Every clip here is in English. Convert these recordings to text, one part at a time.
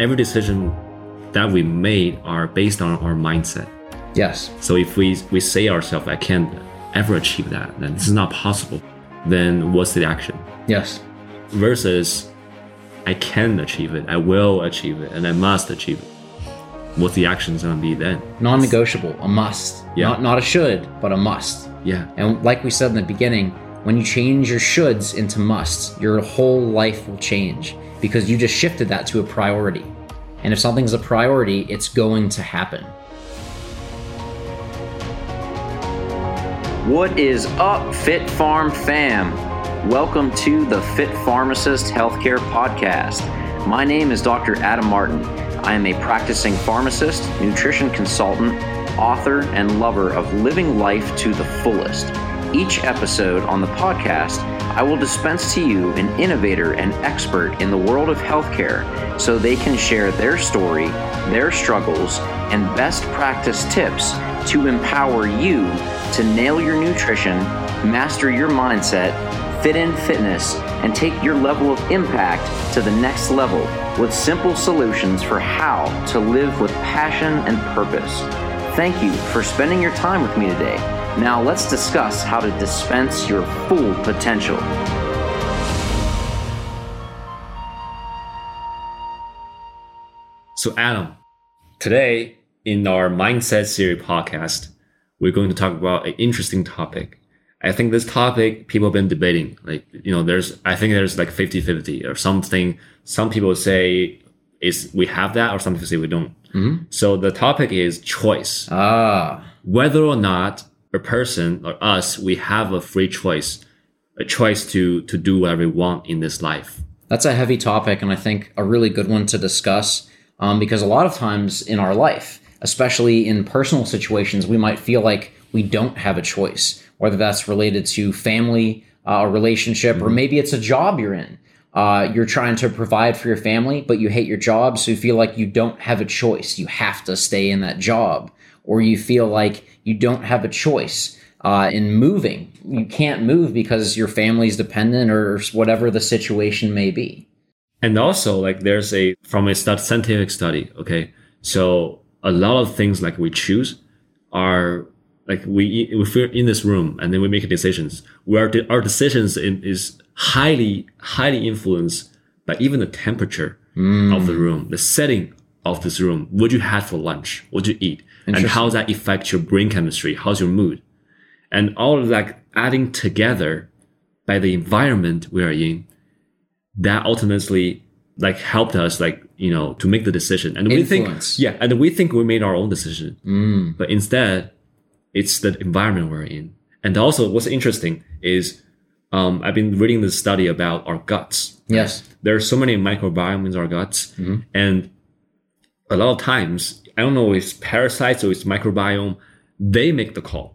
every decision that we made are based on our mindset. Yes. So if we we say ourselves, I can't ever achieve that, then this is not possible. Then what's the action? Yes. Versus, I can achieve it, I will achieve it, and I must achieve it. What's the actions gonna be then? Non-negotiable, a must. Yeah. Not not a should, but a must. Yeah, And like we said in the beginning, when you change your shoulds into musts, your whole life will change because you just shifted that to a priority. And if something's a priority, it's going to happen. What is up, Fit Pharm fam? Welcome to the Fit Pharmacist Healthcare Podcast. My name is Dr. Adam Martin. I am a practicing pharmacist, nutrition consultant, author, and lover of living life to the fullest. Each episode on the podcast, I will dispense to you an innovator and expert in the world of healthcare so they can share their story, their struggles, and best practice tips to empower you to nail your nutrition, master your mindset, fit in fitness, and take your level of impact to the next level with simple solutions for how to live with passion and purpose. Thank you for spending your time with me today. Now let's discuss how to dispense your full potential. So, Adam, today in our Mindset Series podcast, we're going to talk about an interesting topic. I think this topic people have been debating. Like, you know, there's, I think there's like 50 50 or something. Some people say is we have that, or some people say we don't. So, the topic is choice. Ah, Whether or not a person or us, we have a free choice, a choice to, to do whatever we want in this life. that's a heavy topic, and I think a really good one to discuss um, because a lot of times in our life, especially in personal situations, we might feel like we don't have a choice, whether that's related to family, uh, a relationship, or maybe it's a job you're in. Uh, you're trying to provide for your family, but you hate your job, so you feel like you don't have a choice. You have to stay in that job, or you feel like you don't have a choice uh, in moving. You can't move because your family's dependent, or whatever the situation may be. And also, like, there's a from a scientific study. Okay, so a lot of things like we choose are like we if we're in this room and then we make decisions. Where the, our decisions in, is highly highly influenced by even the temperature of the room, the setting of this room. What you had for lunch, what you eat, and how that affects your brain chemistry? How's your mood? And all of that adding together by the environment we are in that ultimately like helped us like you know to make the decision and we think yeah and we think we made our own decision Mm. but instead it's the environment we're in and also what's interesting is um, i've been reading this study about our guts Yes. there are so many microbiome in our guts Mm-hmm. and a lot of times i don't know if it's parasites or it's microbiome they make the call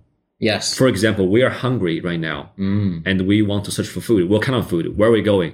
Yes. for example we are hungry right now Mm. and we want to search for food. What kind of food? Where are we going?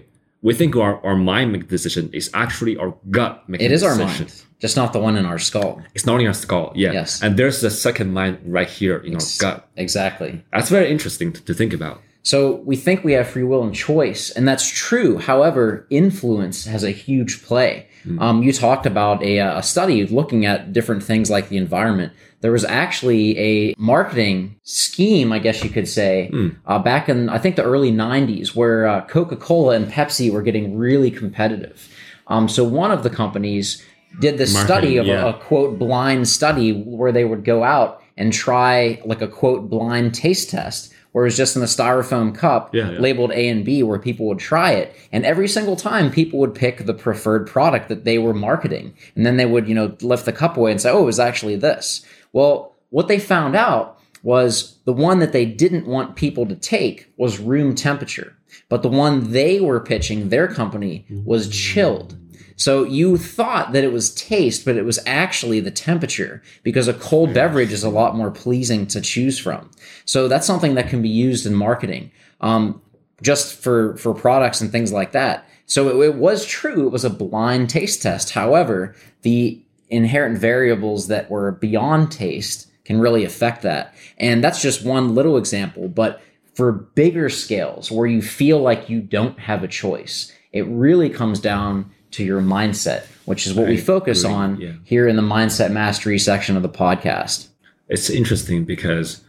We think our, our mind make decision. It's actually our gut making It is our decision. mind, just not the one in our skull. It's not in our skull. Yeah. Yes. And there's the second mind right here in our gut. Exactly. That's very interesting to, to think about. So we think we have free will and choice, and that's true. However, influence has a huge play. Um, you talked about a, uh, a study looking at different things like the environment. There was actually a marketing scheme, I guess you could say, uh, back in I think the early '90s, where uh, Coca-Cola and Pepsi were getting really competitive. Um, so one of the companies did this study Marketing, of a, a quote blind study where they would go out and try like a quote blind taste test where it was just in a styrofoam cup Yeah, yeah. labeled A and B where people would try it. And every single time people would pick the preferred product that they were marketing. And then they would, you know, lift the cup away and say, oh, it was actually this. Well, what they found out was the one that they didn't want people to take was room temperature. But the one they were pitching, their company, was chilled. So you thought that it was taste, but it was actually the temperature because a cold beverage is a lot more pleasing to choose from. So that's something that can be used in marketing, um, just for for products and things like that. So it, it was true; it was a blind taste test. However, the inherent variables that were beyond taste can really affect that, and that's just one little example. But for bigger scales, where you feel like you don't have a choice, it really comes down to your mindset, which is what we focus agree, on yeah. here in the mindset mastery section of the podcast. it's interesting because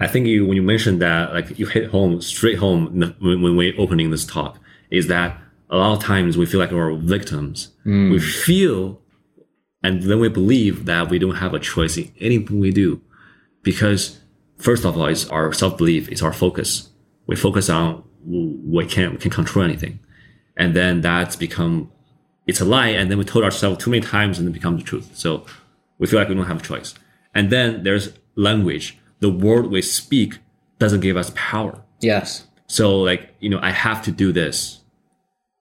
I think you when you mentioned that like you hit home straight home the- when, when we're opening this talk is that a lot of times we feel like we're victims. We mm. feel and then we believe that we don't have a choice in anything we do because first of all it's our self-belief it's our focus we focus on we can't we can control anything and then that's become it's a lie and then we told ourselves too many times and it becomes the truth. So we feel like we don't have a choice. And then there's language. The word we speak doesn't give us power. Yes. so like you know i have to do this.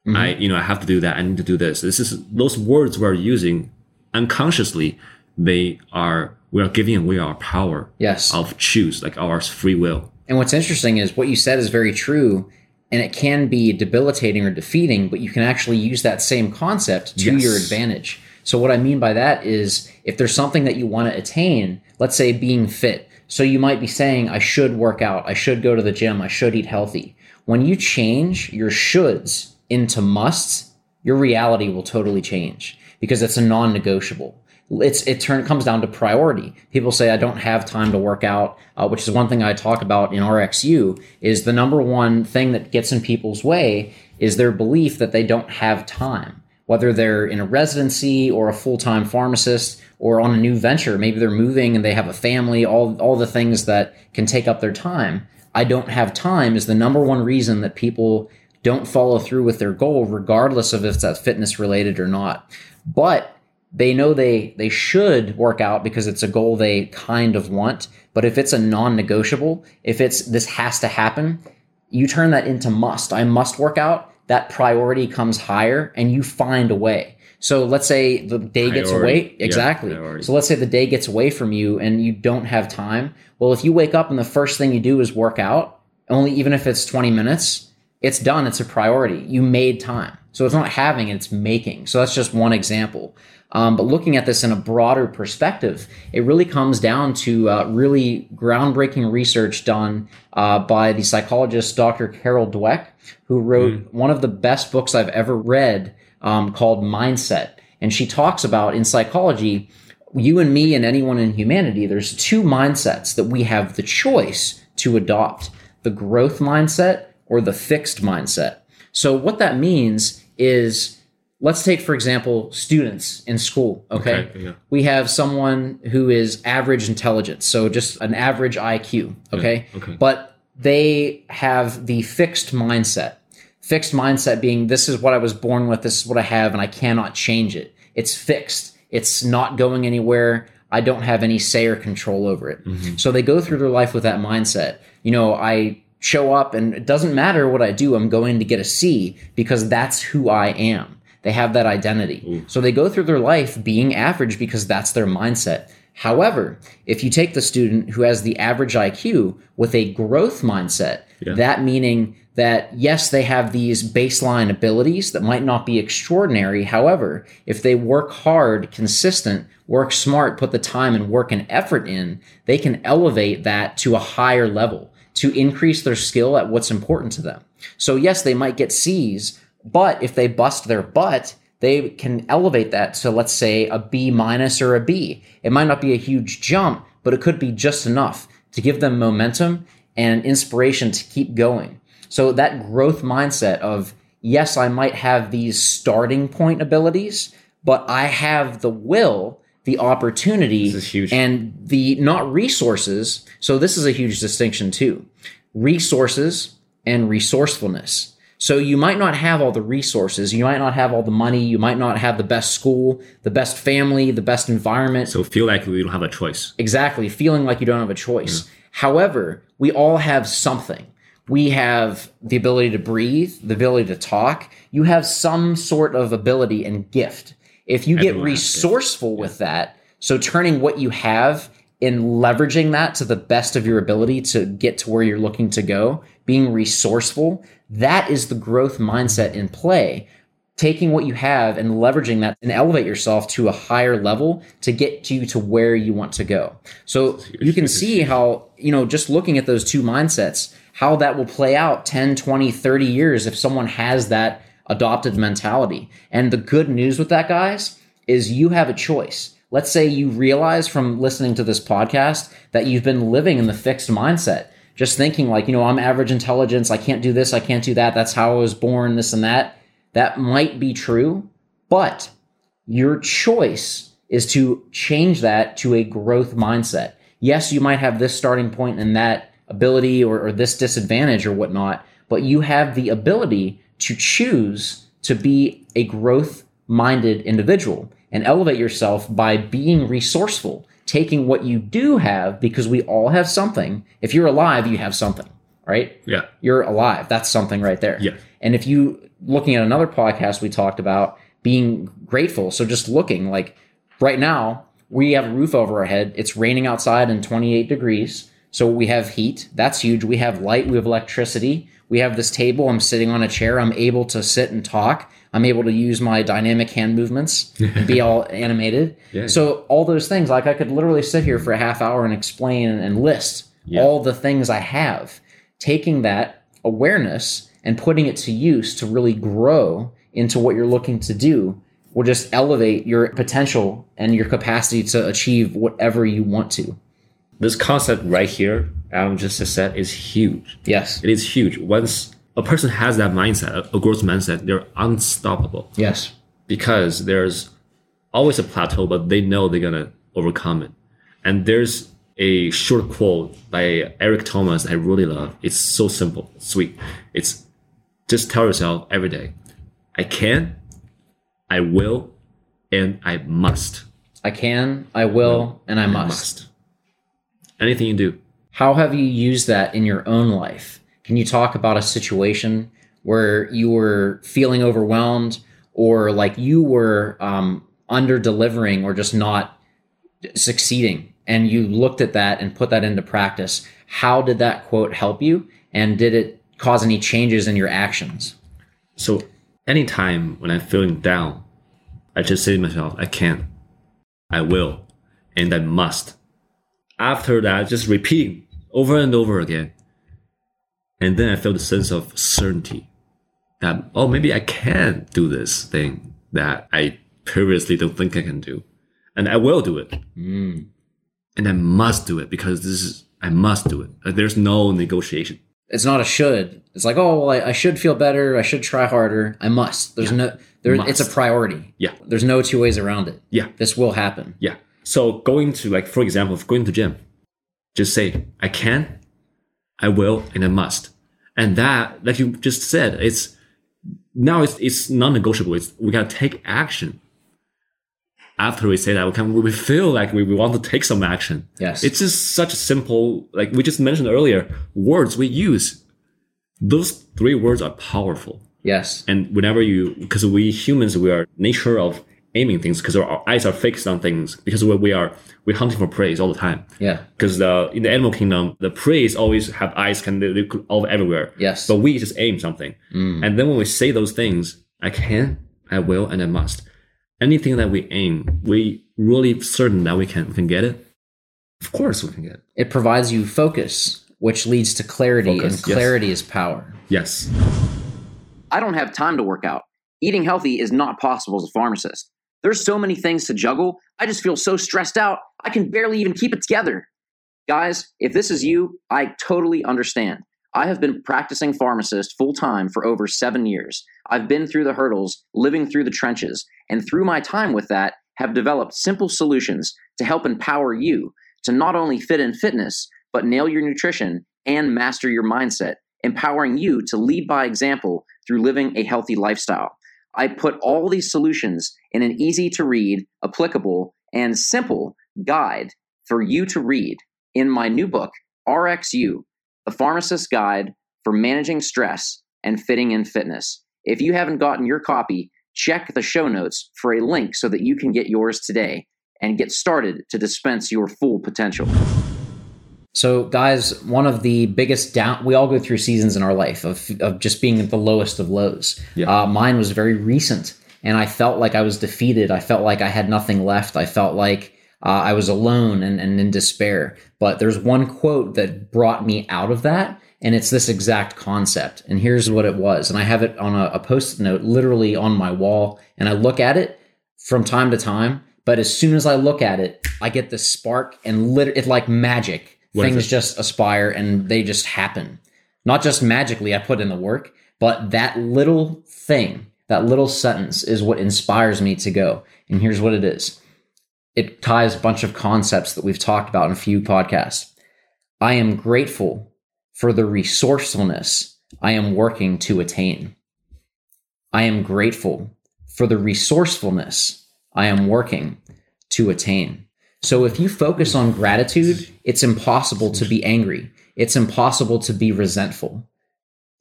Mm-hmm. I you know i have to do that. I need to do this. This is those words we're using unconsciously they are we are giving away our power Yes. of choose like our free will. And what's interesting is what you said is very true, and it can be debilitating or defeating, but you can actually use that same concept to Yes. your advantage. So, what I mean by that is if there's something that you want to attain, let's say being fit. So, you might be saying, I should work out, I should go to the gym, I should eat healthy. When you change your shoulds into musts, your reality will totally change because it's a non negotiable it's it turn comes down to priority. People say I don't have time to work out, uh, which is one thing I talk about in RxU. Is the number one thing that gets in people's way is their belief that they don't have time, whether they're in a residency or a full time pharmacist or on a new venture. Maybe they're moving and they have a family. All all the things that can take up their time. I don't have time is the number one reason that people don't follow through with their goal, regardless of if that's fitness related or not. But they know they they should work out because it's a goal they kind of want but if it's a non-negotiable if it's this has to happen you turn that into must. I must work out. That priority comes higher and you find a way. So let's say the day gets away exactly. priority. so let's say the day gets away from you and you don't have time. Well if you wake up and the first thing you do is work out only even if it's 20 minutes it's done. It's a priority. You made time. So it's not having it's making. So that's just one example um, but looking at this in a broader perspective it really comes down to uh, really groundbreaking research done uh, by the psychologist dr carol dweck who wrote one of the best books i've ever read um, called mindset and she talks about in psychology you and me and anyone in humanity there's two mindsets that we have the choice to adopt the growth mindset or the fixed mindset. So what that means is let's take for example students in school, okay? Okay, yeah. We have someone who is average intelligence, so just an average IQ, okay? okay. But they have the fixed mindset. Fixed mindset being this is what I was born with, this is what I have and I cannot change it. It's fixed. It's not going anywhere. I don't have any say or control over it. Mm-hmm. So they go through their life with that mindset. You know, I show up and it doesn't matter what I do, I'm going to get a C because that's who I am. They have that identity. Mm. So they go through their life being average because that's their mindset. However, if you take the student who has the average IQ with a growth mindset, Yeah. that meaning that yes, they have these baseline abilities that might not be extraordinary. However, if they work hard, consistent, work smart, put the time and work and effort in, they can elevate that to a higher level to increase their skill at what's important to them. So yes, they might get C's, but if they bust their butt, they can elevate that to let's say a B minus or a B. It might not be a huge jump, but it could be just enough to give them momentum and inspiration to keep going. So that growth mindset of yes, I might have these starting point abilities, but I have the will, the opportunity, and the not resources. So this is a huge distinction too. Resources and resourcefulness. So you might not have all the resources, you might not have all the money, you might not have the best school, the best family, the best environment. So feel like we don't have a choice. Exactly, feeling like you don't have a choice. Mm. However, we all have something. We have the ability to breathe, the ability to talk. You have some sort of ability and gift. If you get Everyone has resourceful with that, so turning what you have in leveraging that to the best of your ability to get to where you're looking to go, being resourceful, that is the growth mindset in play taking what you have and leveraging that and elevate yourself to a higher level to get you to where you want to go. So you can see how, you know, just looking at those two mindsets, how that will play out 10, 20, 30 years if someone has that adopted mentality. And the good news with that, guys, is you have a choice. Let's say you realize from listening to this podcast that you've been living in the fixed mindset, just thinking like, you know, I'm average intelligence, I can't do this, I can't do that, that's how I was born, this and that. That might be true, but your choice is to change that to a growth mindset. Yes, you might have this starting point and that ability or, or this disadvantage or whatnot, but you have the ability to choose to be a growth minded individual and elevate yourself by being resourceful, taking what you do have because we all have something. If you're alive, you have something, right? Yeah. You're alive. That's something right there. Yeah. And if you looking at another podcast we talked about being grateful. So just looking like right now, we have a roof over our head. It's raining outside and 28 degrees. So we have heat. That's huge. We have light. We have electricity. We have this table. I'm sitting on a chair. I'm able to sit and talk. I'm able to use my dynamic hand movements and be all animated. Yeah. So all those things, like I could literally sit here for a half hour and explain and list Yeah. all the things I have. Taking that awareness and putting it to use to really grow into what you're looking to do will just elevate your potential and your capacity to achieve whatever you want to. This concept right here, Adam just said, is huge. Yes. It is huge. Once a person has that mindset, a growth mindset, they're unstoppable Yes. because there's always a plateau, but they know they're gonna overcome it. And there's a short quote by Eric Thomas I really love. It's so simple, sweet. It's just tell yourself every day, I can, I will, and I must. I can, I will, and I must. Must. Anything you do. How have you used that in your own life? Can you talk about a situation where you were feeling overwhelmed or like you were um, under delivering or just not succeeding and you looked at that and put that into practice? How did that quote help you? And did it cause any changes in your actions? So anytime when I'm feeling down, I just say to myself, I can, I will, and I must. After that, just repeating over and over again. And then I felt the sense of certainty that, oh, maybe I can do this thing that I previously don't think I can do. And I will do it. Mm. And I must do it because this is, I must do it. Uh, There's no negotiation. It's not a should. It's like, oh, well, I, I should feel better. I should try harder. I must. There's no, there, it's a priority. Yeah. There's no two ways around it. Yeah. This will happen. Yeah. So going to like, for example, going to gym, just say, I can, I will, and I must. And that, like you just said, it's now it's it's non-negotiable. It's we gotta take action. After we say that, we can we feel like we, we want to take some action. Yes. It's just such a simple, like we just mentioned earlier, words we use. Those three words are powerful. yes. And whenever you, because we humans, we are nature of aiming things because our eyes are fixed on things because we, we are we're hunting for prey all the time. Yeah. Because the in the animal kingdom, the prey always have eyes can they, they could all everywhere. Yes. But we just aim something, Mm. and then when we say those things, I can, I will, and I must. Anything that we aim, we really certain that we can we can get it. Of course, we can get it. It provides you focus, which leads to clarity, Focus, and yes. clarity is power. Yes. I don't have time to work out. Eating healthy is not possible as a pharmacist. There's so many things to juggle. I just feel so stressed out. I can barely even keep it together. Guys, if this is you, I totally understand. I have been practicing pharmacist full time for over seven years. I've been through the hurdles, living through the trenches, and through my time with that, have developed simple solutions to help empower you to not only fit in fitness, but nail your nutrition and master your mindset, empowering you to lead by example through living a healthy lifestyle. I put all these solutions in an easy to read, applicable, and simple guide for you to read in my new book, RxU, The Pharmacist's Guide for Managing Stress and Fitting in Fitness. If you haven't gotten your copy, check the show notes for a link so that you can get yours today and get started to dispense your full potential. So, guys, one of the biggest down, we all go through seasons in our life of, of just being at the lowest of lows. Yeah. Uh, mine was very recent, and I felt like I was defeated. I felt like I had nothing left. I felt like uh, I was alone and, and in despair. But there's one quote that brought me out of that. And it's this exact concept. And here's what it was. And I have it on a, a post it note literally on my wall. And I look at it from time to time. But as soon as I look at it, I get this spark and lit- it's like magic. What Things just aspire and they just happen. Not just magically, I put in the work, but that little thing, that little sentence is what inspires me to go. And here's what it is it ties a bunch of concepts that we've talked about in a few podcasts. I am grateful for the resourcefulness I am working to attain. I am grateful for the resourcefulness I am working to attain. So if you focus on gratitude, it's impossible to be angry. It's impossible to be resentful.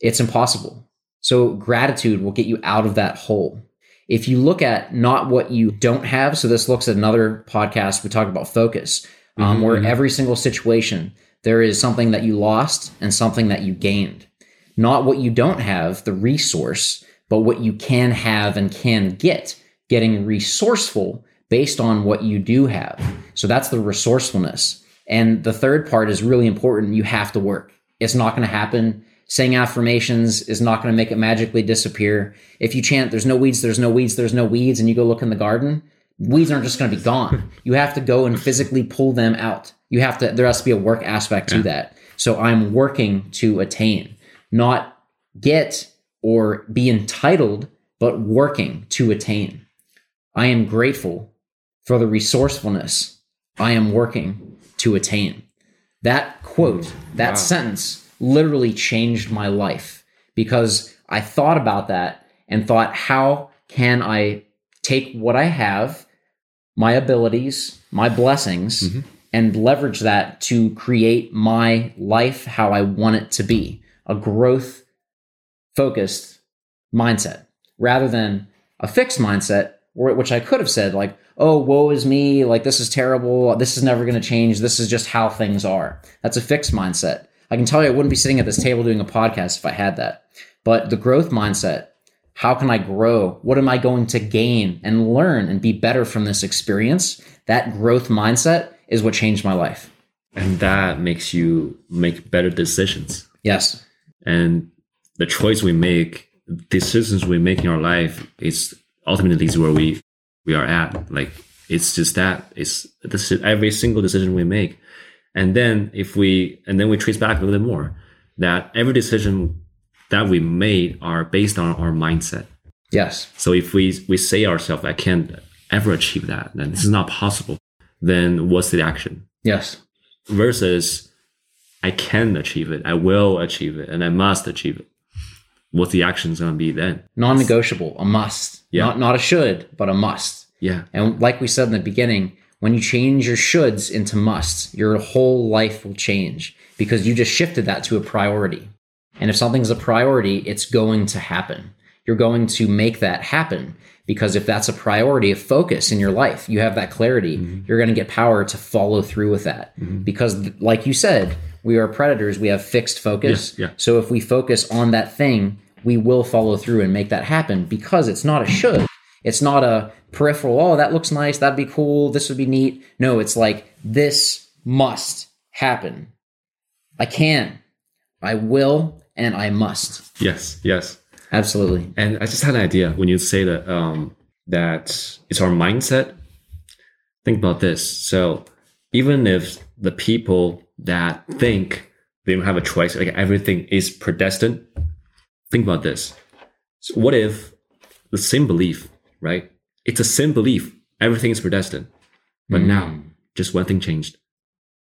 It's impossible. So gratitude will get you out of that hole. If you look at not what you don't have, so this looks at another podcast, we talk about focus, um, Mhm, where mhm. every single situation, there is something that you lost and something that you gained. Not what you don't have, the resource, but what you can have and can get. Getting resourceful based on what you do have. So that's the resourcefulness. And the third part is really important. You have to work. It's not going to happen. Saying affirmations is not going to make it magically disappear. If you chant, there's no weeds, there's no weeds, there's no weeds, and you go look in the garden, weeds aren't just going to be gone. You have to go and physically pull them out. You have to, there has to be a work aspect to that. So I'm working to attain, not get or be entitled, but working to attain. I am grateful for the resourcefulness I am working to attain. That quote, that Wow. sentence literally changed my life because I thought about that and thought, how can I take what I have, my abilities, my blessings, Mhm. and leverage that to create my life how I want it to be a growth focused mindset rather than a fixed mindset, which I could have said, like, oh, woe is me, like, this is terrible, this is never going to change, this is just how things are. That's a fixed mindset. I can tell you I wouldn't be sitting at this table doing a podcast if I had that. But the growth mindset, how can I grow? What am I going to gain and learn and be better from this experience? That growth mindset is what changed my life. and that makes you make better decisions Yes. and the choice we make decisions we make in our life is ultimately is where we we are at like it's just that it's this is every single decision we make and then if we and then we trace back a little bit more that every decision that we made are based on our mindset Yes. so if we we say ourselves i can't ever achieve that then this is not possible then what's the action Yes. versus I can achieve it, I will achieve it, and I must achieve it. What's the action's gonna be then? Non-negotiable, a must. Yeah. Not not a should, but a must. Yeah, And like we said in the beginning, when you change your shoulds into musts, your whole life will change because you just shifted that to a priority. And if something's a priority, it's going to happen. You're going to make that happen because if that's a priority of focus in your life, you have that clarity, mm-hmm. you're going to get power to follow through with that. Mm-hmm. Because, like you said, we are predators, we have fixed focus. Yeah, yeah. So if we focus on that thing, we will follow through and make that happen because it's not a should. It's not a peripheral, oh, that looks nice, that'd be cool, this would be neat. No, it's like, this must happen. I can, I will, and I must. yes, yes. Absolutely. And I just had an idea when you say that um, that it's our mindset. Think about this. So even if the people that think they don't have a choice, like everything is predestined, think about this. So what if the same belief, right? It's a same belief, everything is predestined. But hmm. now, just one thing changed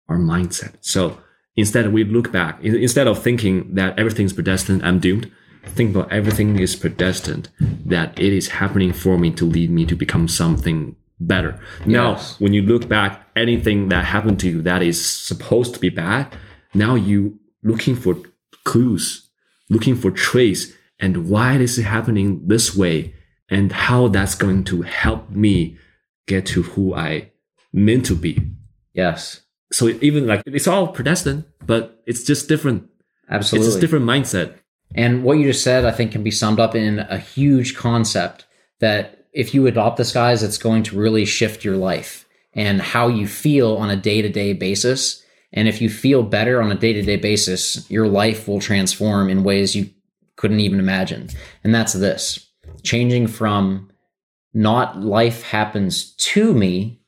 our mindset. So instead, we look back, instead of thinking that everything's predestined, I'm doomed, think about everything is predestined, that it is happening for me to lead me to become something better. Now, when you look back, anything that happened to you that is supposed to be bad, now you looking for clues, looking for trace, and why is it happening this way, and how that's going to help me get to who I meant to be. Yes. So even like it's all predestined, but it's just different. Absolutely. It's just different mindset. And what you just said, I think, can be summed up in a huge concept that if you adopt this, guys, it's going to really shift your life and how you feel on a day to day basis. And if you feel better on a day to day basis, your life will transform in ways you couldn't even imagine. And that's this changing from not life happens to me,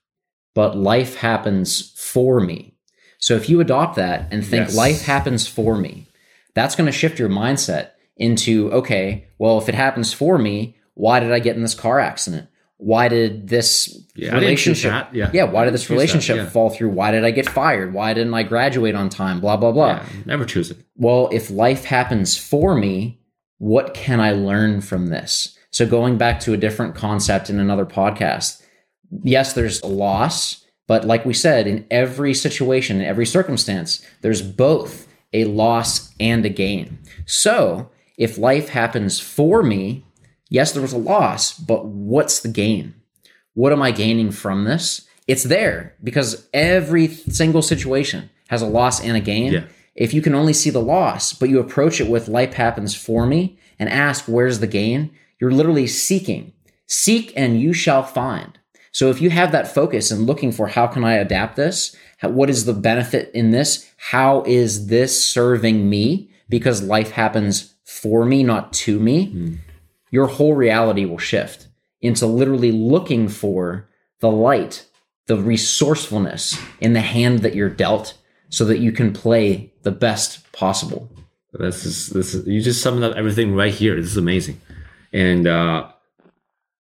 but life happens for me. So if you adopt that and think Yes. life happens for me, that's going to shift your mindset into okay, well, if it happens for me, why did I get in this car accident? Why did this Yeah, I didn't choose relationship? Yeah. yeah, why did this that. relationship Yeah. fall through? Why did I get fired? Why didn't I graduate on time? Blah blah blah. Yeah, never choose it. Well, if life happens for me, what can I learn from this? So going back to a different concept in another podcast, yes, there's a loss, but like we said, in every situation, in every circumstance, there's both a loss and a gain. So if life happens for me, yes, there was a loss, but what's the gain? What am I gaining from this? It's there because every single situation has a loss and a gain. Yeah. If you can only see the loss, but you approach it with life happens for me and ask, where's the gain? You're literally seeking. Seek and you shall find. So if you have that focus and looking for how can I adapt this? How, what is the benefit in this? How is this serving me? Because life happens for me, not to me. Hmm. Your whole reality will shift into literally looking for the light, the resourcefulness in the hand that you're dealt so that you can play the best possible. This is this is you just summed up everything right here. This is amazing. And uh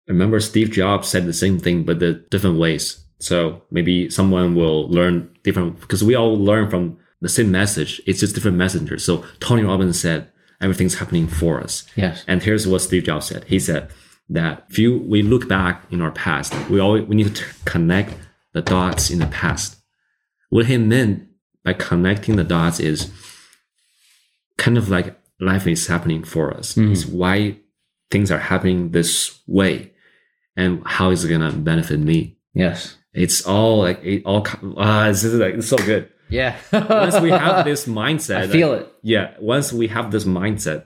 I remember Steve Jobs said the same thing but the different ways. So maybe someone will learn different because we all learn from the same message. It's just different messengers. So Tony Robbins said everything's happening for us. Yes. And here's what Steve Jobs said. He said that if you we look back in our past, we always we need to connect the dots in the past. What he meant by connecting the dots is kind of like life is happening for us. It's why things are happening this way, and how is it gonna benefit me? Yes. It's all like it all. Ah, this is like it's so good. Yeah. Once we have this mindset, I feel it. Yeah, once we have this mindset,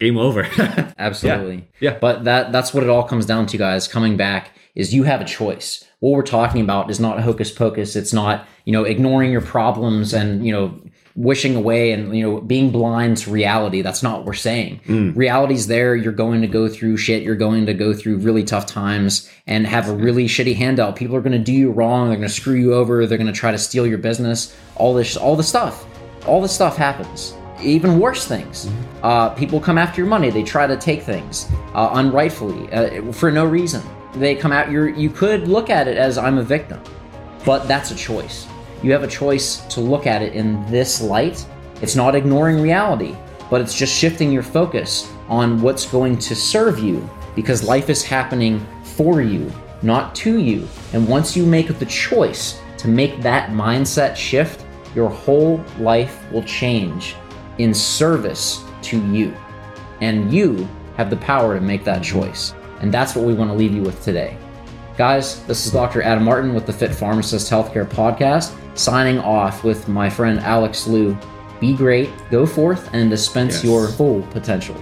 game over. Absolutely. Yeah. But that that's what it all comes down to, guys. Coming back is you have a choice. What we're talking about is not hocus pocus. It's not, you know, ignoring your problems and, you know, wishing away and, you know, being blind to reality. That's not what we're saying. Reality's there. You're going to go through shit. You're going to go through really tough times and have a really shitty handout. People are going to do you wrong. They're going to screw you over. They're going to try to steal your business. All this, all the stuff. All the stuff happens even worse things. Uh, people come after your money. They try to take things uh, unrightfully uh, for no reason. They come out. You you could look at it as I'm a victim, but that's a choice. You have a choice to look at it in this light. It's not ignoring reality, but it's just shifting your focus on what's going to serve you because life is happening for you, not to you. And once you make the choice to make that mindset shift, your whole life will change in service to you. And you have the power to make that choice. And that's what we want to leave you with today. Guys, this is Dr. Adam Martin with the Fit Pharmacist Healthcare Podcast, signing off with my friend Alex Liu. Be great, go forth, and dispense Yes. your full potential.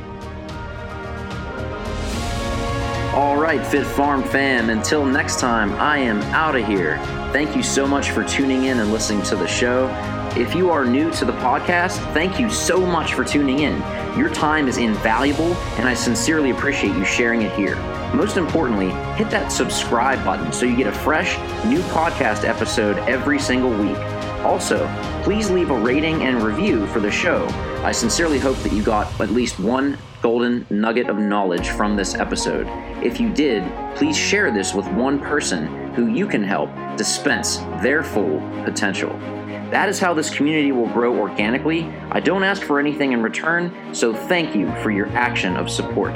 All right, Fit Pharm fam, until next time, I am out of here. Thank you so much for tuning in and listening to the show. If you are new to the podcast, thank you so much for tuning in. Your time is invaluable, and I sincerely appreciate you sharing it here. Most importantly, hit that subscribe button so you get a fresh, new podcast episode every single week. Also, please leave a rating and review for the show. I sincerely hope that you got at least one golden nugget of knowledge from this episode. If you did, please share this with one person who you can help dispense their full potential. That is how this community will grow organically. I don't ask for anything in return, so thank you for your action of support.